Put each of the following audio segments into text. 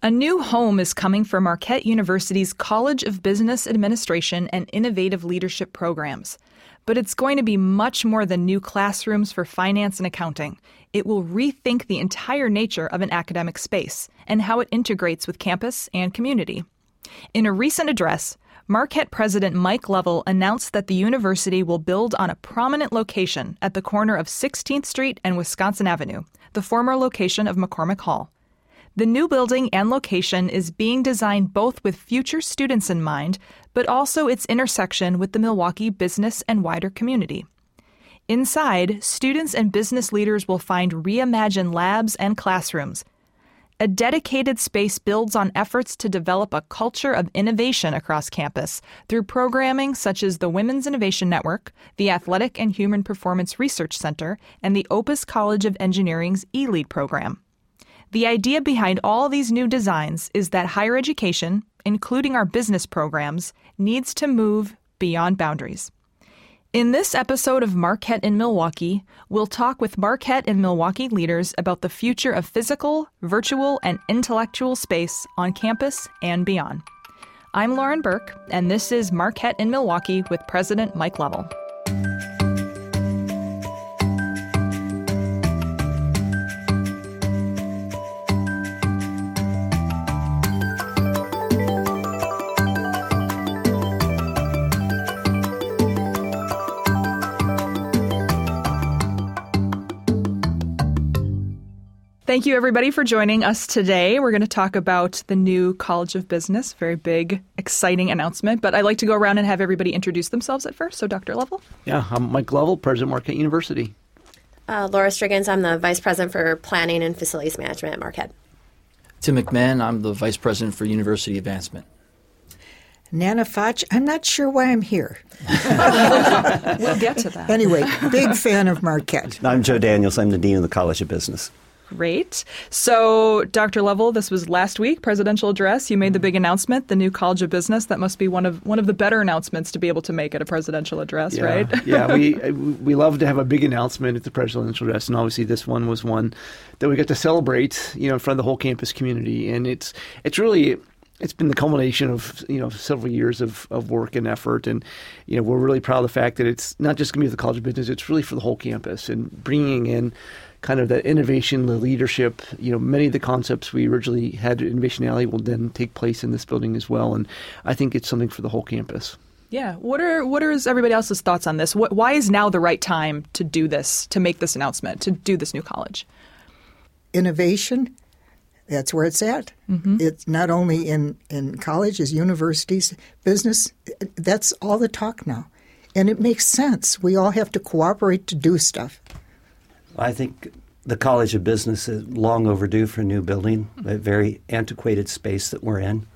A new home is coming for Marquette University's College of Business Administration and Innovative Leadership programs. But it's going to be much more than new classrooms for finance and accounting. It will rethink the entire nature of an academic space and how it integrates with campus and community. In a recent address, Marquette President Mike Lovell announced that the university will build on a prominent location at the corner of 16th Street and Wisconsin Avenue, the former location of McCormick Hall. The new building and location is being designed both with future students in mind, but also its intersection with the Milwaukee business and wider community. Inside, students and business leaders will find reimagined labs and classrooms. A dedicated space builds on efforts to develop a culture of innovation across campus through programming such as the Women's Innovation Network, the Athletic and Human Performance Research Center, and the Opus College of Engineering's eLead program. The idea behind all these new designs is that higher education, including our business programs, needs to move beyond boundaries. In this episode of Marquette in Milwaukee, we'll talk with Marquette and Milwaukee leaders about the future of physical, virtual, and intellectual space on campus and beyond. I'm Lauren Burke, and this is Marquette in Milwaukee with President Mike Lovell. Thank you, everybody, for joining us today. We're going to talk about the new College of Business. Very big, exciting announcement. But I'd like to go around and have everybody introduce themselves at first. So, Dr. Lovell. Yeah, I'm Mike Lovell, President Marquette University. Uh, Lora Strigens, I'm the Vice President for Planning and Facilities Management at Marquette. Tim McMahon, I'm the Vice President for University Advancement. Nana Foch, I'm not sure why I'm here. we'll get to that. Anyway, big fan of Marquette. I'm Joe Daniels. I'm the Dean of the College of Business. Great. So, Dr. Lovell, this was last week, presidential address. You made the big announcement, the new College of Business. That must be one of one of the better announcements to be able to make at a presidential address, yeah, right? yeah, uh, we we love to have a big announcement at the presidential address, and obviously this one was one that we got to celebrate, you know, in front of the whole campus community, and it's it's really it's been the culmination of you know several years of, of work and effort, and you know we're really proud of the fact that it's not just going to be the College of Business; it's really for the whole campus and bringing in kind of that innovation, the leadership. You know, many of the concepts we originally had at Innovation Alley will then take place in this building as well, and I think it's something for the whole campus. Yeah. What are what are everybody else's thoughts on this? What, why is now the right time to do this, to make this announcement, to do this new college? Innovation. That's where it's at. Mm-hmm. It's not only in, in colleges, universities, business. That's all the talk now. And it makes sense. We all have to cooperate to do stuff. I think the College of Business is long overdue for a new building, a very antiquated space that we're in.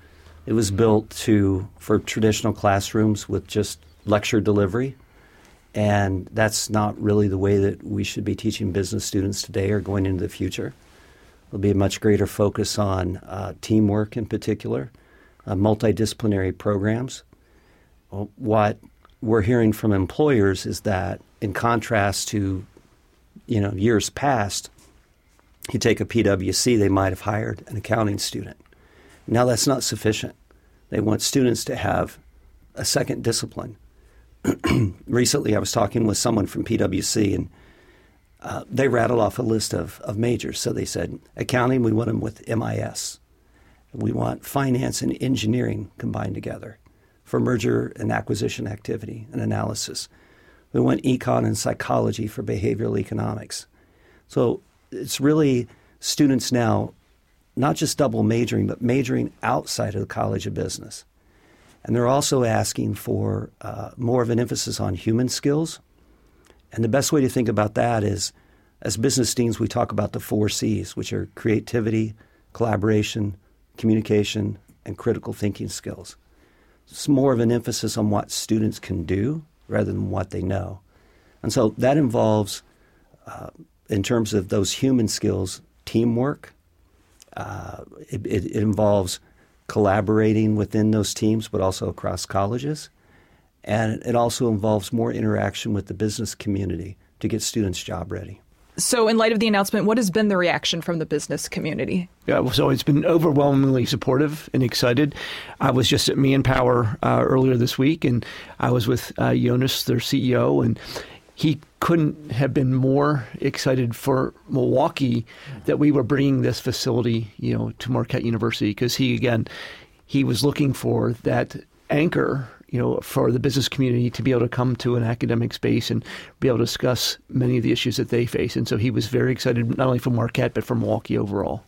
It was built to for traditional classrooms with just lecture delivery, and that's not really the way that we should be teaching business students today or going into the future. There'll be a much greater focus on uh, teamwork in particular, uh, multidisciplinary programs. What we're hearing from employers is that, in contrast to you know, years past, you take a PWC, they might have hired an accounting student. Now that's not sufficient. They want students to have a second discipline. Recently, I was talking with someone from PWC, and uh, they rattled off a list of, of majors. So they said, accounting, we want them with MIS. We want finance and engineering combined together for merger and acquisition activity and analysis. We want econ and psychology for behavioral economics. So it's really students now not just double majoring, but majoring outside of the College of Business. And they're also asking for uh, more of an emphasis on human skills. And the best way to think about that is as business deans, we talk about the four C's, which are creativity, collaboration, communication, and critical thinking skills. It's more of an emphasis on what students can do rather than what they know. And so that involves, uh, in terms of those human skills, teamwork. Uh, it, it, it, involves collaborating within those teams, but also across colleges. And it also involves more interaction with the business community to get students job ready. So, in light of the announcement, what has been the reaction from the business community? Yeah, so it's been overwhelmingly supportive and excited. I was just at Manpower uh, earlier this week, and I was with uh, Jonas, their CEO, and he couldn't have been more excited for Milwaukee that we were bringing this facility, you know, to Marquette University because he again he was looking for that anchor you know, for the business community to be able to come to an academic space and be able to discuss many of the issues that they face. And so he was very excited, not only for Marquette, but for Milwaukee overall.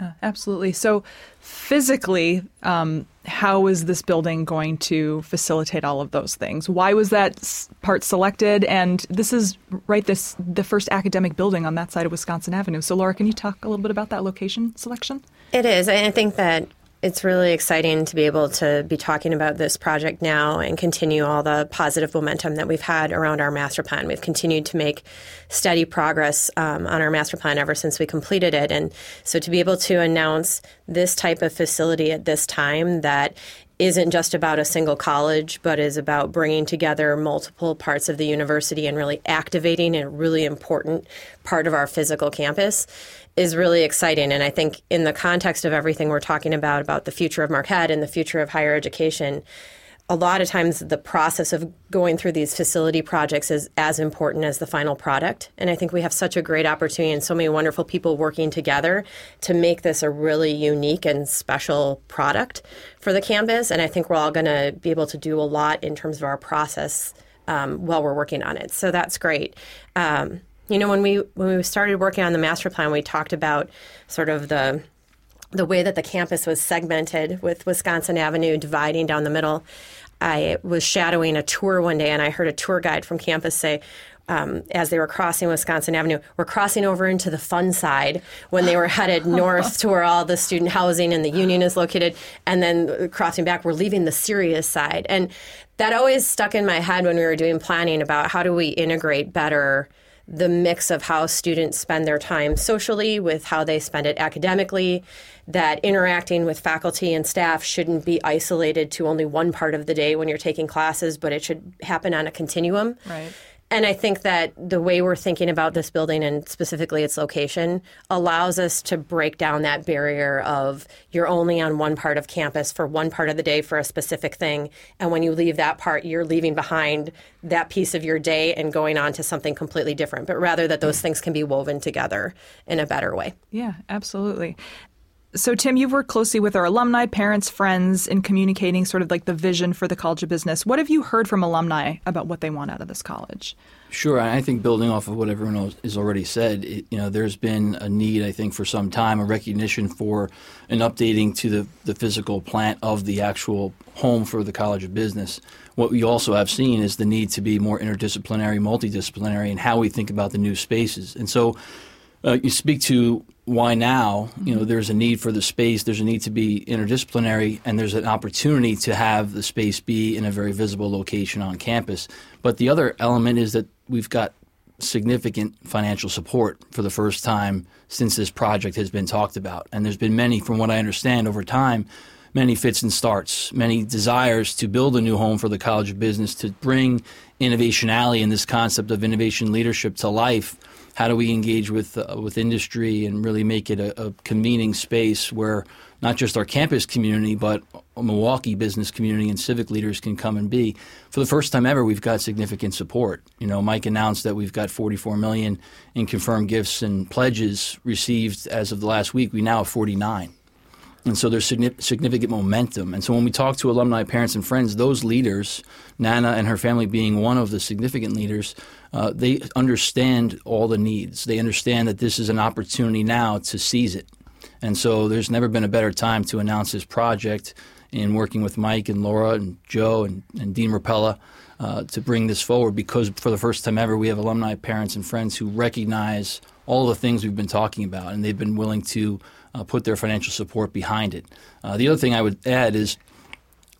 Yeah, absolutely. So, physically, um, how is this building going to facilitate all of those things? Why was that part selected? And this is right this the first academic building on that side of Wisconsin Avenue. So, Lora, can you talk a little bit about that location selection? It is. I think that it's really exciting to be able to be talking about this project now and continue all the positive momentum that we've had around our master plan. We've continued to make steady progress um, on our master plan ever since we completed it. And so to be able to announce this type of facility at this time that isn't just about a single college, but is about bringing together multiple parts of the university and really activating a really important part of our physical campus is really exciting. And I think in the context of everything we're talking about, about the future of Marquette and the future of higher education, a lot of times the process of going through these facility projects is as important as the final product. And I think we have such a great opportunity and so many wonderful people working together to make this a really unique and special product for the campus. And I think we're all going to be able to do a lot in terms of our process um, while we're working on it. So that's great. Um, you know, when we when we started working on the master plan, we talked about sort of the the way that the campus was segmented with Wisconsin Avenue dividing down the middle. I was shadowing a tour one day and I heard a tour guide from campus say, um, as they were crossing Wisconsin Avenue, we're crossing over into the fun side when they were headed north to where all the student housing and the union is located, and then crossing back, we're leaving the serious side. And that always stuck in my head when we were doing planning about how do we integrate better the mix of how students spend their time socially with how they spend it academically that interacting with faculty and staff shouldn't be isolated to only one part of the day when you're taking classes but it should happen on a continuum. Right and I think that the way we're thinking about this building and specifically its location allows us to break down that barrier of you're only on one part of campus for one part of the day for a specific thing. And when you leave that part, you're leaving behind that piece of your day and going on to something completely different, but rather that those things can be woven together in a better way. Yeah, absolutely. So, Tim, you've worked closely with our alumni, parents, friends in communicating sort of like the vision for the College of Business. What have you heard from alumni about what they want out of this college? Sure, I think building off of what everyone has already said, it, you know, there's been a need, I think, for some time, a recognition for an updating to the, the physical plant of the actual home for the College of Business. What we also have seen is the need to be more interdisciplinary, multidisciplinary in how we think about the new spaces. And so uh, you speak to why now? You know, mm-hmm. there's a need for the space. There's a need to be interdisciplinary, and there's an opportunity to have the space be in a very visible location on campus. But the other element is that we've got significant financial support for the first time since this project has been talked about, and there's been many, from what I understand, over time. Many fits and starts, many desires to build a new home for the College of Business, to bring Innovation Alley and this concept of innovation leadership to life how do we engage with uh, with industry and really make it a, a, convening space where not just our campus community but Milwaukee business community and civic leaders can come and be. For the first time ever, we've got significant support. You know, Mike announced that we've got 44 million in confirmed gifts and pledges received as of the last week. We now have 49. And so there's significant momentum. And so when we talk to alumni, parents, and friends, those leaders, Nana and her family being one of the significant leaders, uh, they understand all the needs. They understand that this is an opportunity now to seize it. And so there's never been a better time to announce this project in working with Mike and Lora and Joe and, and Dean Ropella uh, to bring this forward because for the first time ever, we have alumni, parents, and friends who recognize all the things we've been talking about, and they've been willing to uh, put their financial support behind it. Uh, the other thing I would add is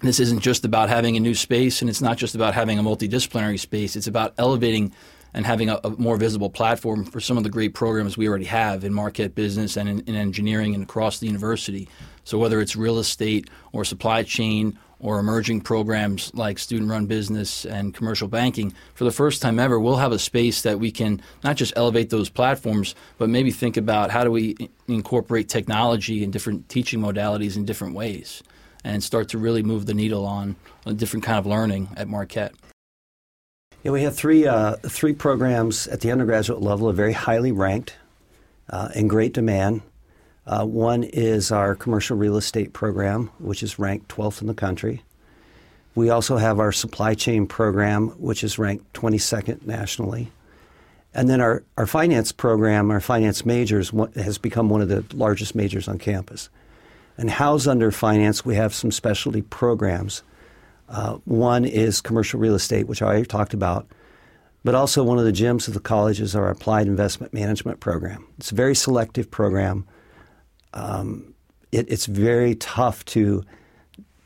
this isn't just about having a new space, and it's not just about having a multidisciplinary space. It's about elevating and having a, a, more visible platform for some of the great programs we already have in Marquette business and in, in engineering and across the university. So whether it's real estate or supply chain or emerging programs like student run business and commercial banking, for the first time ever, we'll have a space that we can not just elevate those platforms, but maybe think about how do we incorporate technology and different teaching modalities in different ways and start to really move the needle on a different kind of learning at Marquette. Yeah, we have three uh, three programs at the undergraduate level, are very highly ranked, uh, in great demand. Uh, one is our commercial real estate program, which is ranked 12th in the country. We also have our supply chain program, which is ranked 22nd nationally. And then our, our finance program, our finance majors, has become one of the largest majors on campus. And housed under finance, we have some specialty programs. Uh, one is commercial real estate, which I already talked about, but also one of the gems of the college is our applied investment management program. It's a very selective program um, it, it's very tough to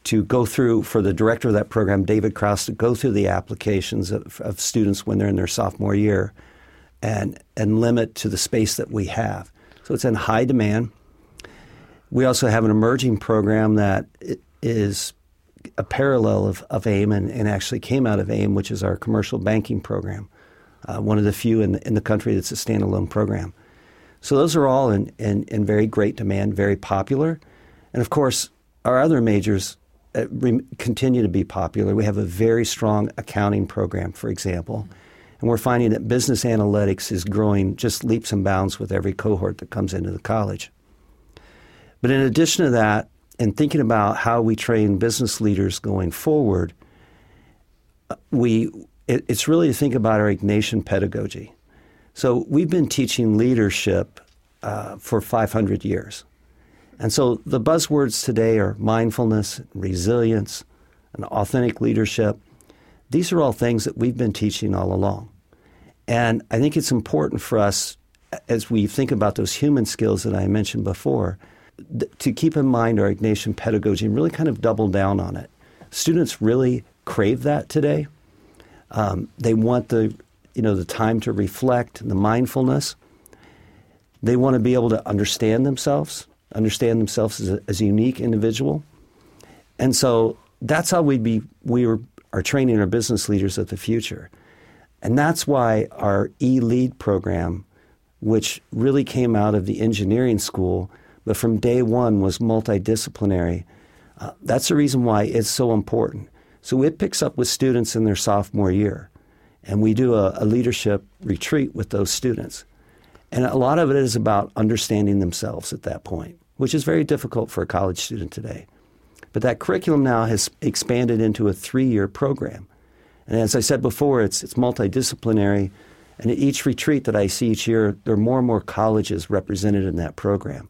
to go through for the director of that program, David Krause, to go through the applications of, of students when they're in their sophomore year, and and limit to the space that we have. So it's in high demand. We also have an emerging program that is a parallel of, of AIM and, and actually came out of AIM, which is our commercial banking program, uh, one of the few in in the country that's a standalone program. So those are all in, in, in very great demand, very popular. And of course, our other majors uh, continue to be popular. We have a very strong accounting program, for example. And we're finding that business analytics is growing just leaps and bounds with every cohort that comes into the college. But in addition to that, and thinking about how we train business leaders going forward, uh, we it, it's really to think about our Ignatian pedagogy. So we've been teaching leadership uh, for 500 years. And so the buzzwords today are mindfulness, resilience, and authentic leadership. These are all things that we've been teaching all along. And I think it's important for us, as we think about those human skills that I mentioned before, th- to keep in mind our Ignatian pedagogy and really kind of double down on it. Students really crave that today. Um, they want the you know, the time to reflect, the mindfulness. They want to be able to understand themselves, understand themselves as a, as a unique individual. And so that's how we'd be we are, are training our business leaders of the future. And that's why our e-lead program, which really came out of the engineering school, but from day one was multidisciplinary. Uh, that's the reason why it's so important. So it picks up with students in their sophomore year and we do a, a, leadership retreat with those students. And a lot of it is about understanding themselves at that point, which is very difficult for a college student today. But that curriculum now has expanded into a three year program. And as I said before, it's, it's multidisciplinary. And at each retreat that I see each year, there are more and more colleges represented in that program.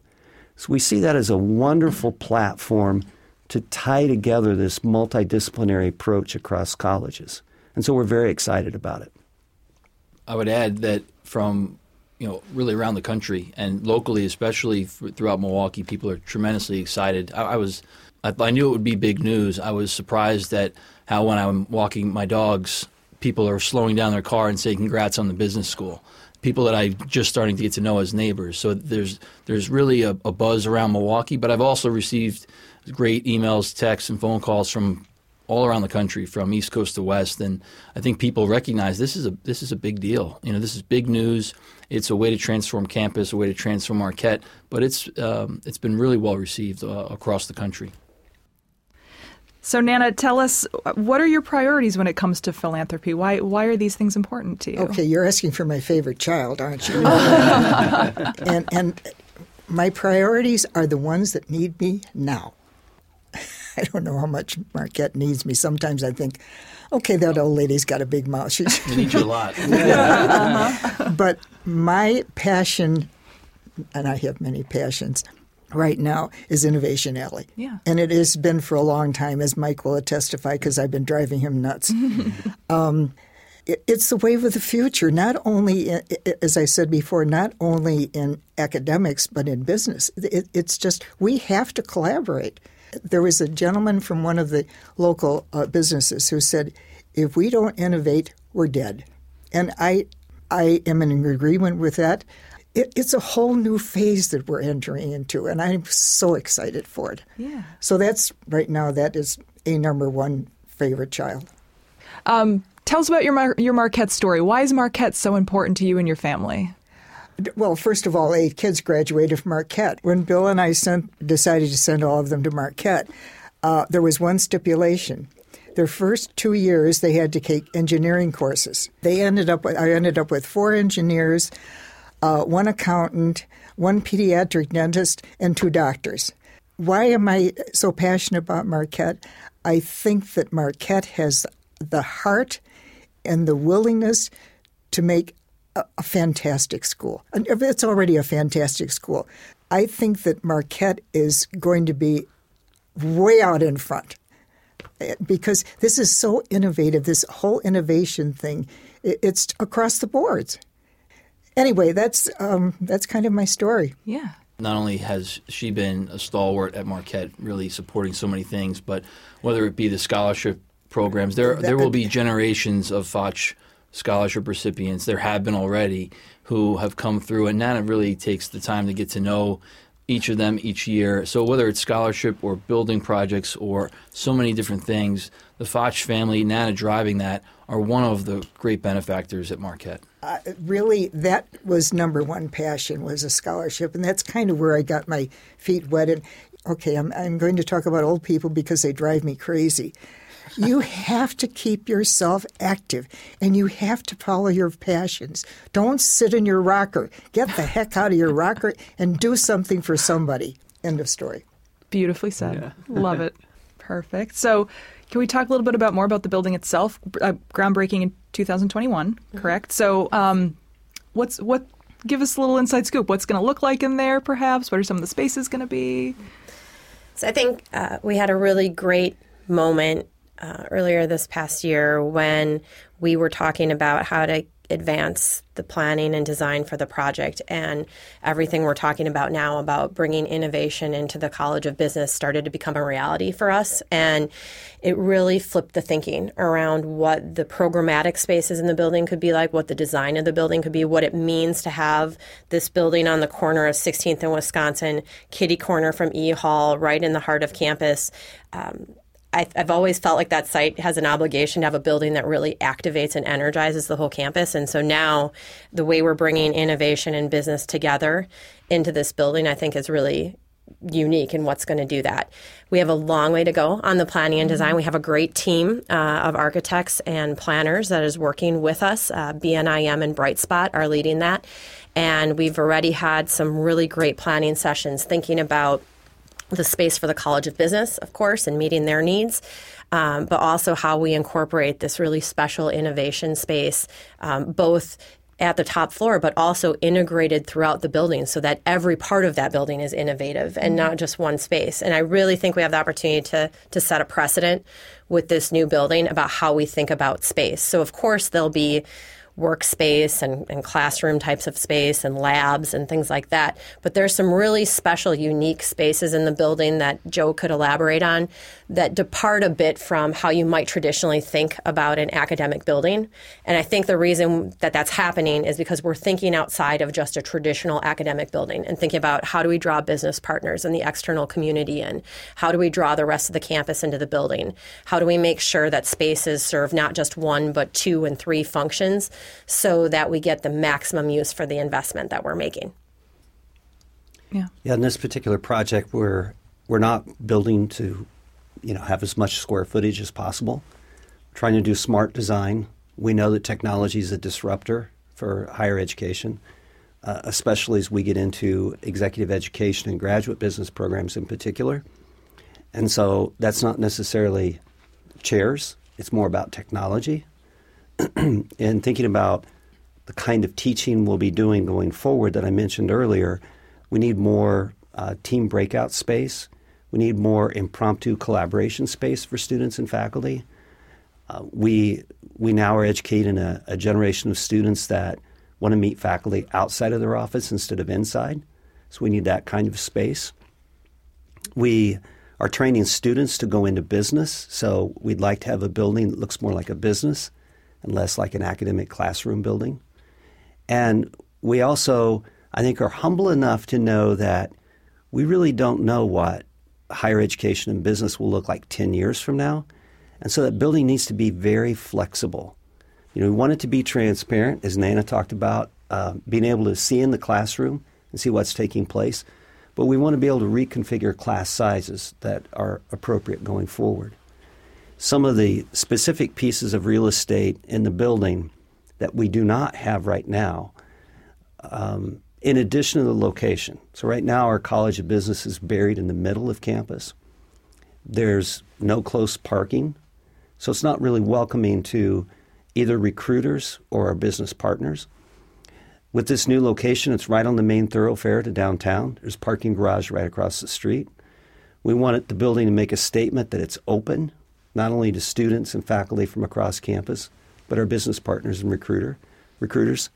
So we see that as a wonderful platform to tie together this multidisciplinary approach across colleges. And so we're very excited about it. I would add that from you know really around the country and locally, especially throughout Milwaukee, people are tremendously excited. I, I was I, knew it would be big news. I was surprised at how when I'm walking my dogs, people are slowing down their car and saying congrats on the business school. People that I'm just starting to get to know as neighbors. So there's there's really a, a buzz around Milwaukee. But I've also received great emails, texts, and phone calls from all around the country, from East Coast to West, and I think people recognize this is a this is a big deal. You know, this is big news. It's a way to transform campus, a way to transform Marquette, but it's um, it's been really well received uh, across the country. So, Nana, tell us what are your priorities when it comes to philanthropy? Why why are these things important to you? Okay, you're asking for my favorite child, aren't you? and and my priorities are the ones that need me now. I don't know how much Marquette needs me. Sometimes I think, okay, that old lady's got a big mouth. She's we need you a lot. uh-huh. But my passion, and I have many passions, right now is Innovation Alley. Yeah. And it has been for a long time, as Mike will testify, because I've been driving him nuts. um, it, it's the wave of the future, not only, in, as I said before, not only in academics, but in business. It, it's just, we have to collaborate there was a gentleman from one of the local uh, businesses who said, "If we don't innovate, we're dead," and I I am in agreement with that. It, it's a whole new phase that we're entering into, and I'm so excited for it. Yeah. So that's right now. That is a number one favorite child. Um, tell us about your Mar- your Marquette story. Why is Marquette so important to you and your family? Well, first of all, eight kids graduated from Marquette. When Bill and I sent, decided to send all of them to Marquette, uh, there was one stipulation. Their first two years, they had to take engineering courses. They ended up. With, I ended up with four engineers, uh, one accountant, one pediatric dentist, and two doctors. Why am I so passionate about Marquette? I think that Marquette has the heart and the willingness to make a, a fantastic school. And It's already a fantastic school. I think that Marquette is going to be way out in front eh, because this is so innovative. This whole innovation thing, it's across the boards. Anyway, that's um, that's kind of my story. Yeah. Not only has she been a stalwart at Marquette, really supporting so many things, but whether it be the scholarship programs, there there will be generations of Foch scholarship recipients. There have been already who have come through, and Nana really takes the time to get to know each of them each year. So whether it's scholarship or building projects or so many different things, the Foch family, Nana driving that, are one of the great benefactors at Marquette. Uh, really, that was number one passion was a scholarship, and that's kind of where I got my feet wet. And okay, I'm, I'm going to talk about old people because they drive me crazy. You have to keep yourself active and you have to follow your passions. Don't sit in your rocker. Get the heck out of your rocker and do something for somebody. End of story. Beautifully said. Yeah. Love it. Perfect. So, can we talk a little bit about more about the building itself? Uh, groundbreaking in 2021, mm-hmm. correct? So, um, what's what? Give us a little inside scoop. What's going to look like in there? Perhaps what are some of the spaces going to be? So I think uh, we had a really great moment uh, earlier this past year when we were talking about how to advance the planning and design for the project. And everything we're talking about now about bringing innovation into the college of business started to become a reality for us. And it really flipped the thinking around what the programmatic spaces in the building could be like what the design of the building could be what it means to have this building on the corner of 16th and wisconsin kitty corner from e hall right in the heart of campus. Um, I, have always felt like that site has an obligation to have a building that really activates and energizes the whole campus. And so now the way we're bringing innovation and business together into this building, I think is really unique and what's going to do that. We have a long way to go on the planning and design. We have a great team uh, of architects and planners that is working with us. Uh, BNIM and Brightspot are leading that. And we've already had some really great planning sessions thinking about the space for the College of Business, of course, and meeting their needs. Um, but also how we incorporate this really special innovation space, um, both at the top floor, but also integrated throughout the building so that every part of that building is innovative and not just one space. And I really think we have the opportunity to, to set a precedent with this new building about how we think about space. So, of course, there'll be workspace and, and classroom types of space and labs and things like that. But there's some really special, unique spaces in the building that Joe could elaborate on that depart a bit from how you might traditionally think about an academic building. And I think the reason that that's happening is because we're thinking outside of just a traditional academic building and thinking about how do we draw business partners and the external community in? How do we draw the rest of the campus into the building? How do we make sure that spaces serve not just one, but two and three functions so that we get the maximum use for the investment that we're making? Yeah. Yeah, in this particular project, we're we're not building to you know have as much square footage as possible. Trying to do smart design. We know that technology is a disruptor for higher education, uh, especially as we get into executive education and graduate business programs in particular. And so that's not necessarily chairs. It's more about technology and thinking about the kind of teaching we'll be doing going forward that I mentioned earlier. We need more uh, team breakout space. We need more impromptu collaboration space for students and faculty. Uh, we we now are educating a, a, generation of students that want to meet faculty outside of their office instead of inside. So we need that kind of space. We are training students to go into business. So we'd like to have a building that looks more like a business and less like an academic classroom building. And we also, I think, are humble enough to know that we really don't know what higher education and business will look like 10 years from now. And so that building needs to be very flexible. You know, we want it to be transparent, as Nana talked about, uh, being able to see in the classroom and see what's taking place. But we want to be able to reconfigure class sizes that are appropriate going forward. Some of the specific pieces of real estate in the building that we do not have right now, um, in addition to the location. So, right now, our College of Business is buried in the middle of campus. There's no close parking, so it's not really welcoming to either recruiters or our business partners. With this new location, it's right on the main thoroughfare to downtown. There's parking garage right across the street. We wanted the building to make a statement that it's open, not only to students and faculty from across campus, but our business partners and recruiter recruiters.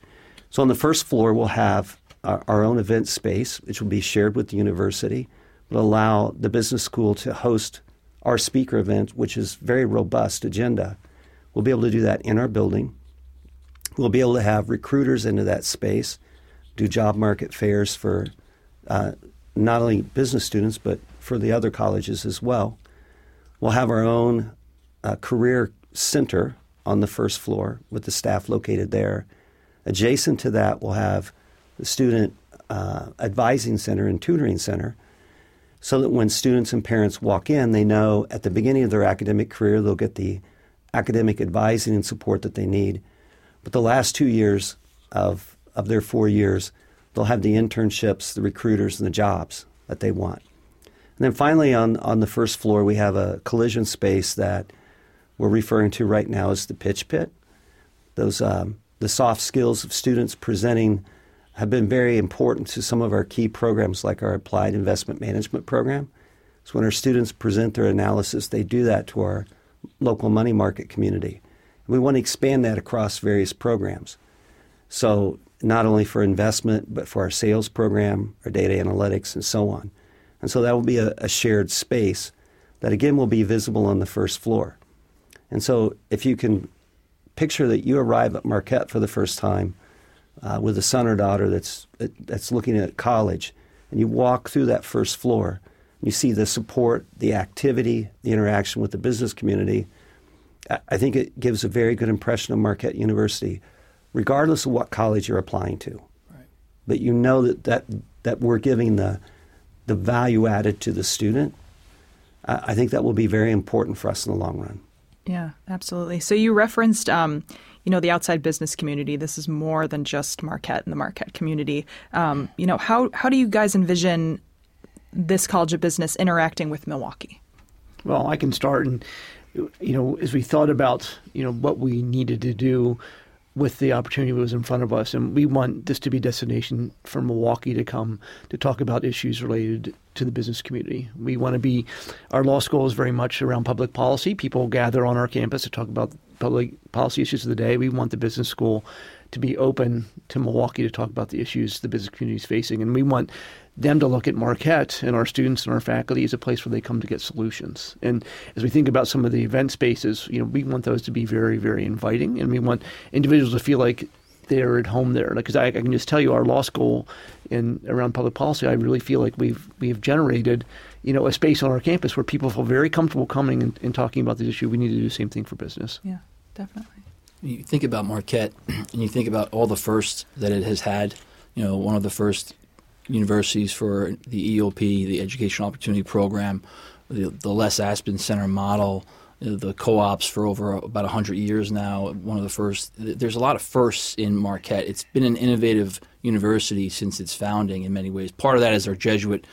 So on the first floor, we'll have our, own event space, which will be shared with the university, but allow the business school to host our speaker event, which is very robust agenda. We'll be able to do that in our building. We'll be able to have recruiters into that space, do job market fairs for uh, not only business students, but for the other colleges as well. We'll have our own uh, career center on the first floor with the staff located there. Adjacent to that, we'll have student uh, advising center and tutoring center so that when students and parents walk in, they know at the beginning of their academic career they'll get the academic advising and support that they need. But the last two years of, of their four years, they'll have the internships, the recruiters, and the jobs that they want. And then finally, on, on the first floor, we have a collision space that we're referring to right now as the pitch pit. Those um, the soft skills of students presenting have been very important to some of our key programs, like our applied investment management program. So when our students present their analysis, they do that to our local money market community. We want to expand that across various programs. So, not only for investment, but for our sales program, our data analytics, and so on. And so that will be a, a shared space that again will be visible on the first floor. And so, if you can picture that you arrive at Marquette for the first time uh, with a son or daughter that's that's looking at college, and you walk through that first floor, and you see the support, the activity, the interaction with the business community. I think it gives a very good impression of Marquette University, regardless of what college you're applying to. Right. But you know that, that that we're giving the the value added to the student. I, I think that will be very important for us in the long run. Yeah, absolutely. So you referenced, um, you know, the outside business community. This is more than just Marquette and the Marquette community. Um, you know, how how do you guys envision this College of Business interacting with Milwaukee? Well, I can start, and you know, as we thought about you know what we needed to do with the opportunity that was in front of us, and we want this to be a destination for Milwaukee to come to talk about issues related to the business community. We want to be, our law school is very much around public policy. People gather on our campus to talk about public policy issues of the day. We want the business school to be open to Milwaukee to talk about the issues the business community is facing, and we want them to look at Marquette and our students and our faculty as a place where they come to get solutions. And as we think about some of the event spaces, you know, we want those to be very, very inviting, and we want individuals to feel like they're at home there. Because I, I, can just tell you, our law school in around public policy, I really feel like we've we've generated, you know, a space on our campus where people feel very comfortable coming and, and talking about this issue. We need to do the same thing for business. Yeah, definitely. You think about Marquette, and you think about all the firsts that it has had. You know, one of the first universities for the EOP, the Educational Opportunity Program, the, the Les Aspin Center model, the co-ops for over about 100 years now. One of the first. There's a lot of firsts in Marquette. It's been an innovative university since its founding in many ways. Part of that is our Jesuit,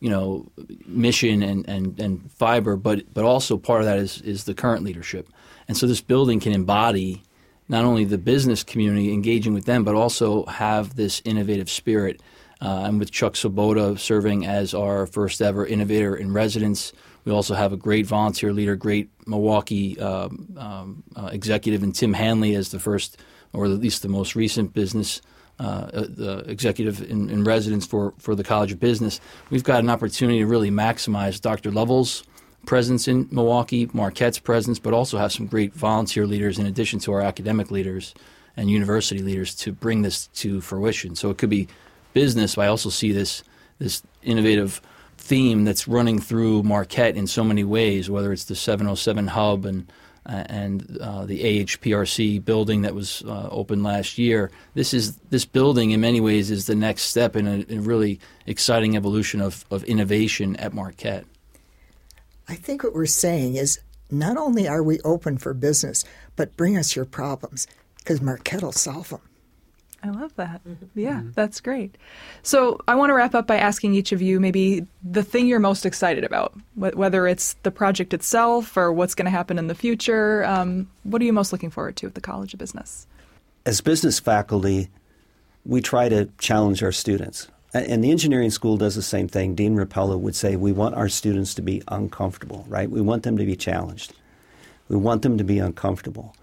you know, mission and, and, and fiber, but but also part of that is is the current leadership. And so this building can embody not only the business community engaging with them, but also have this innovative spirit. Uh, and with Chuck Svoboda serving as our first ever innovator in residence, we also have a great volunteer leader, great Milwaukee um, um, uh, executive, and Tim Hanley as the first, or at least the most recent business uh, uh, the executive in, in, residence for, for the College of Business. We've got an opportunity to really maximize Dr. Lovell's presence in Milwaukee, Marquette's presence, but also have some great volunteer leaders in addition to our academic leaders and university leaders to bring this to fruition. So it could be business, but I also see this this innovative theme that's running through Marquette in so many ways, whether it's the 707 hub and uh, and uh, the AHPRC building that was uh, opened last year. This is this building in many ways is the next step in a, in a really exciting evolution of, of innovation at Marquette. I think what we're saying is not only are we open for business, but bring us your problems because Marquette will solve them. I love that. Yeah, that's great. So I want to wrap up by asking each of you maybe the thing you're most excited about, wh- whether it's the project itself or what's going to happen in the future. Um, what are you most looking forward to at the College of Business? As business faculty, we try to challenge our students. And the engineering school does the same thing. Dean Ropella would say, We want our students to be uncomfortable, right? We want them to be challenged. We want them to be uncomfortable.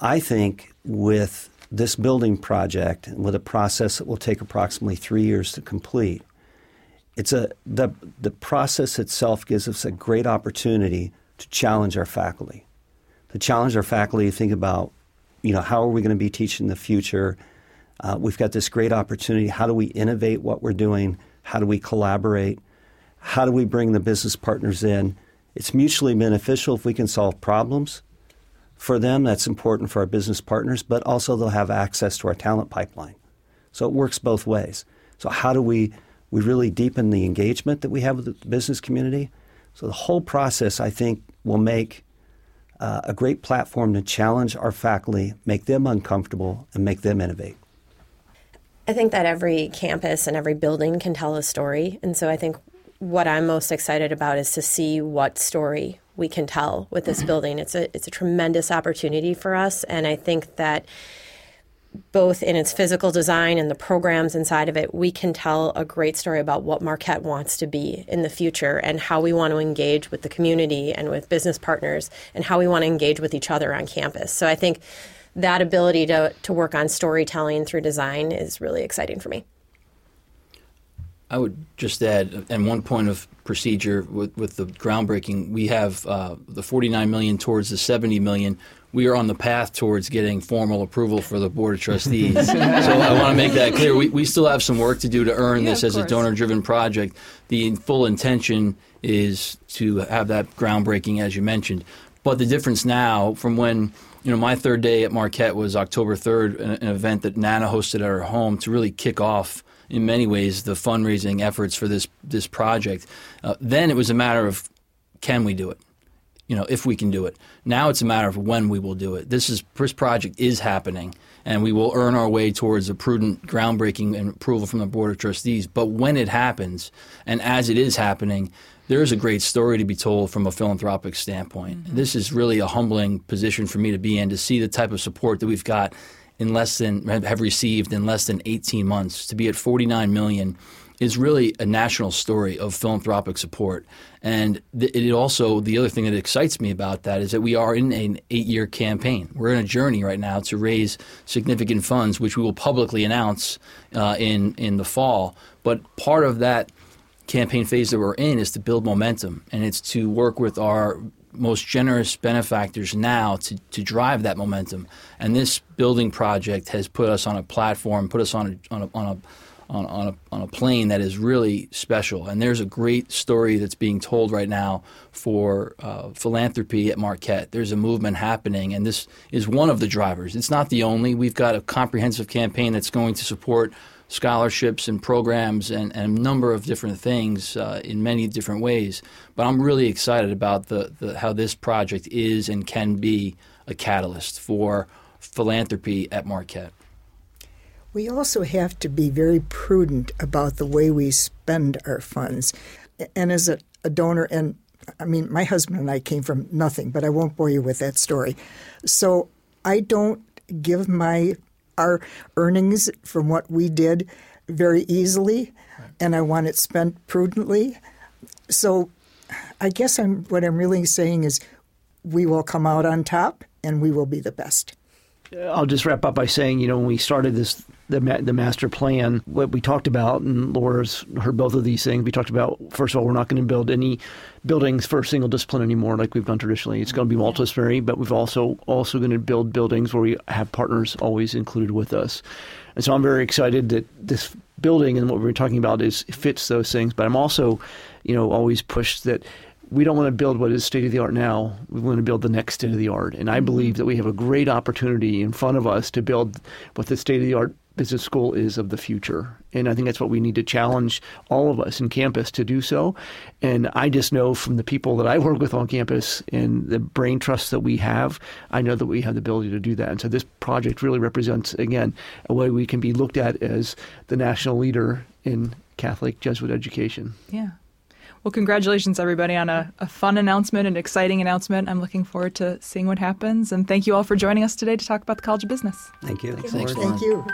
I think with this building project with a process that will take approximately three years to complete, it's a the the process itself gives us a great opportunity to challenge our faculty, to challenge our faculty to think about, you know, how are we going to be teaching in the future? Uh, we've got this great opportunity. How do we innovate what we're doing? How do we collaborate? How do we bring the business partners in? It's mutually beneficial if we can solve problems for them. That's important for our business partners, but also they'll have access to our talent pipeline. So it works both ways. So how do we we really deepen the engagement that we have with the business community? So the whole process, I think, will make uh, a great platform to challenge our faculty, make them uncomfortable, and make them innovate. I think that every campus and every building can tell a story. And so I think what I'm most excited about is to see what story we can tell with this mm-hmm. building. It's a it's a tremendous opportunity for us and I think that both in its physical design and the programs inside of it, we can tell a great story about what Marquette wants to be in the future and how we want to engage with the community and with business partners and how we want to engage with each other on campus. So I think that ability to, to work on storytelling through design is really exciting for me. I would just add, and one point of procedure with, with the groundbreaking, we have uh, the 49 million towards the 70 million. We are on the path towards getting formal approval for the board of trustees. so I want to make that clear. We, we still have some work to do to earn Yeah, this as a donor-driven project. The full intention is to have that groundbreaking, as you mentioned. But the difference now from when you know my third day at Marquette was October 3rd, an, an event that Nana hosted at her home to really kick off in many ways the fundraising efforts for this this project. Uh, then it was a matter of can we do it? You know, if we can do it. Now it's a matter of when we will do it. This is this project is happening, and we will earn our way towards a prudent groundbreaking and approval from the board of trustees. But when it happens, and as it is happening, there is a great story to be told from a philanthropic standpoint. This is really a humbling position for me to be in to see the type of support that we've got in less than have received in less than 18 months to be at 49 million is really a national story of philanthropic support. And th- it also, the other thing that excites me about that is that we are in an eight year campaign. We're in a journey right now to raise significant funds, which we will publicly announce uh, in, in the fall. But part of that campaign phase that we're in is to build momentum, and it's to work with our most generous benefactors now to, to drive that momentum. And this building project has put us on a platform, put us on a, on a, on a on, on, a, on a plane that is really special. And there's a great story that's being told right now for uh, philanthropy at Marquette. There's a movement happening, and this is one of the drivers. It's not the only. We've got a comprehensive campaign that's going to support scholarships and programs and, and a number of different things uh, in many different ways. But I'm really excited about the, the, how this project is and can be a catalyst for philanthropy at Marquette. We also have to be very prudent about the way we spend our funds. And as a, a donor, and I mean, my husband and I came from nothing, but I won't bore you with that story. So I don't give my our earnings from what we did very easily, and I want it spent prudently. So I guess I'm what I'm really saying is we will come out on top and we will be the best. I'll just wrap up by saying, you know, when we started this the ma- the master plan, what we talked about, and Lora's heard both of these things. We talked about first of all, we're not going to build any buildings for a single discipline anymore, like we've done traditionally. It's going to be mm-hmm. multidisciplinary, but we've also also going to build buildings where we have partners always included with us. And so I'm very excited that this building and what we're talking about is fits those things. But I'm also, you know, always pushed that we don't want to build what is state of the art now. We want to build the next state of the art. And I mm-hmm. believe that we have a great opportunity in front of us to build what the state of the art business school is of the future. And I think that's what we need to challenge all of us in campus to do so. And I just know from the people that I work with on campus and the brain trust that we have, I know that we have the ability to do that. And so this project really represents, again, a way we can be looked at as the national leader in Catholic Jesuit education. Yeah. Well, congratulations, everybody, on a, a fun announcement, an exciting announcement. I'm looking forward to seeing what happens. And thank you all for joining us today to talk about the College of Business. Thank you. Thanks, Thank Lauren. you.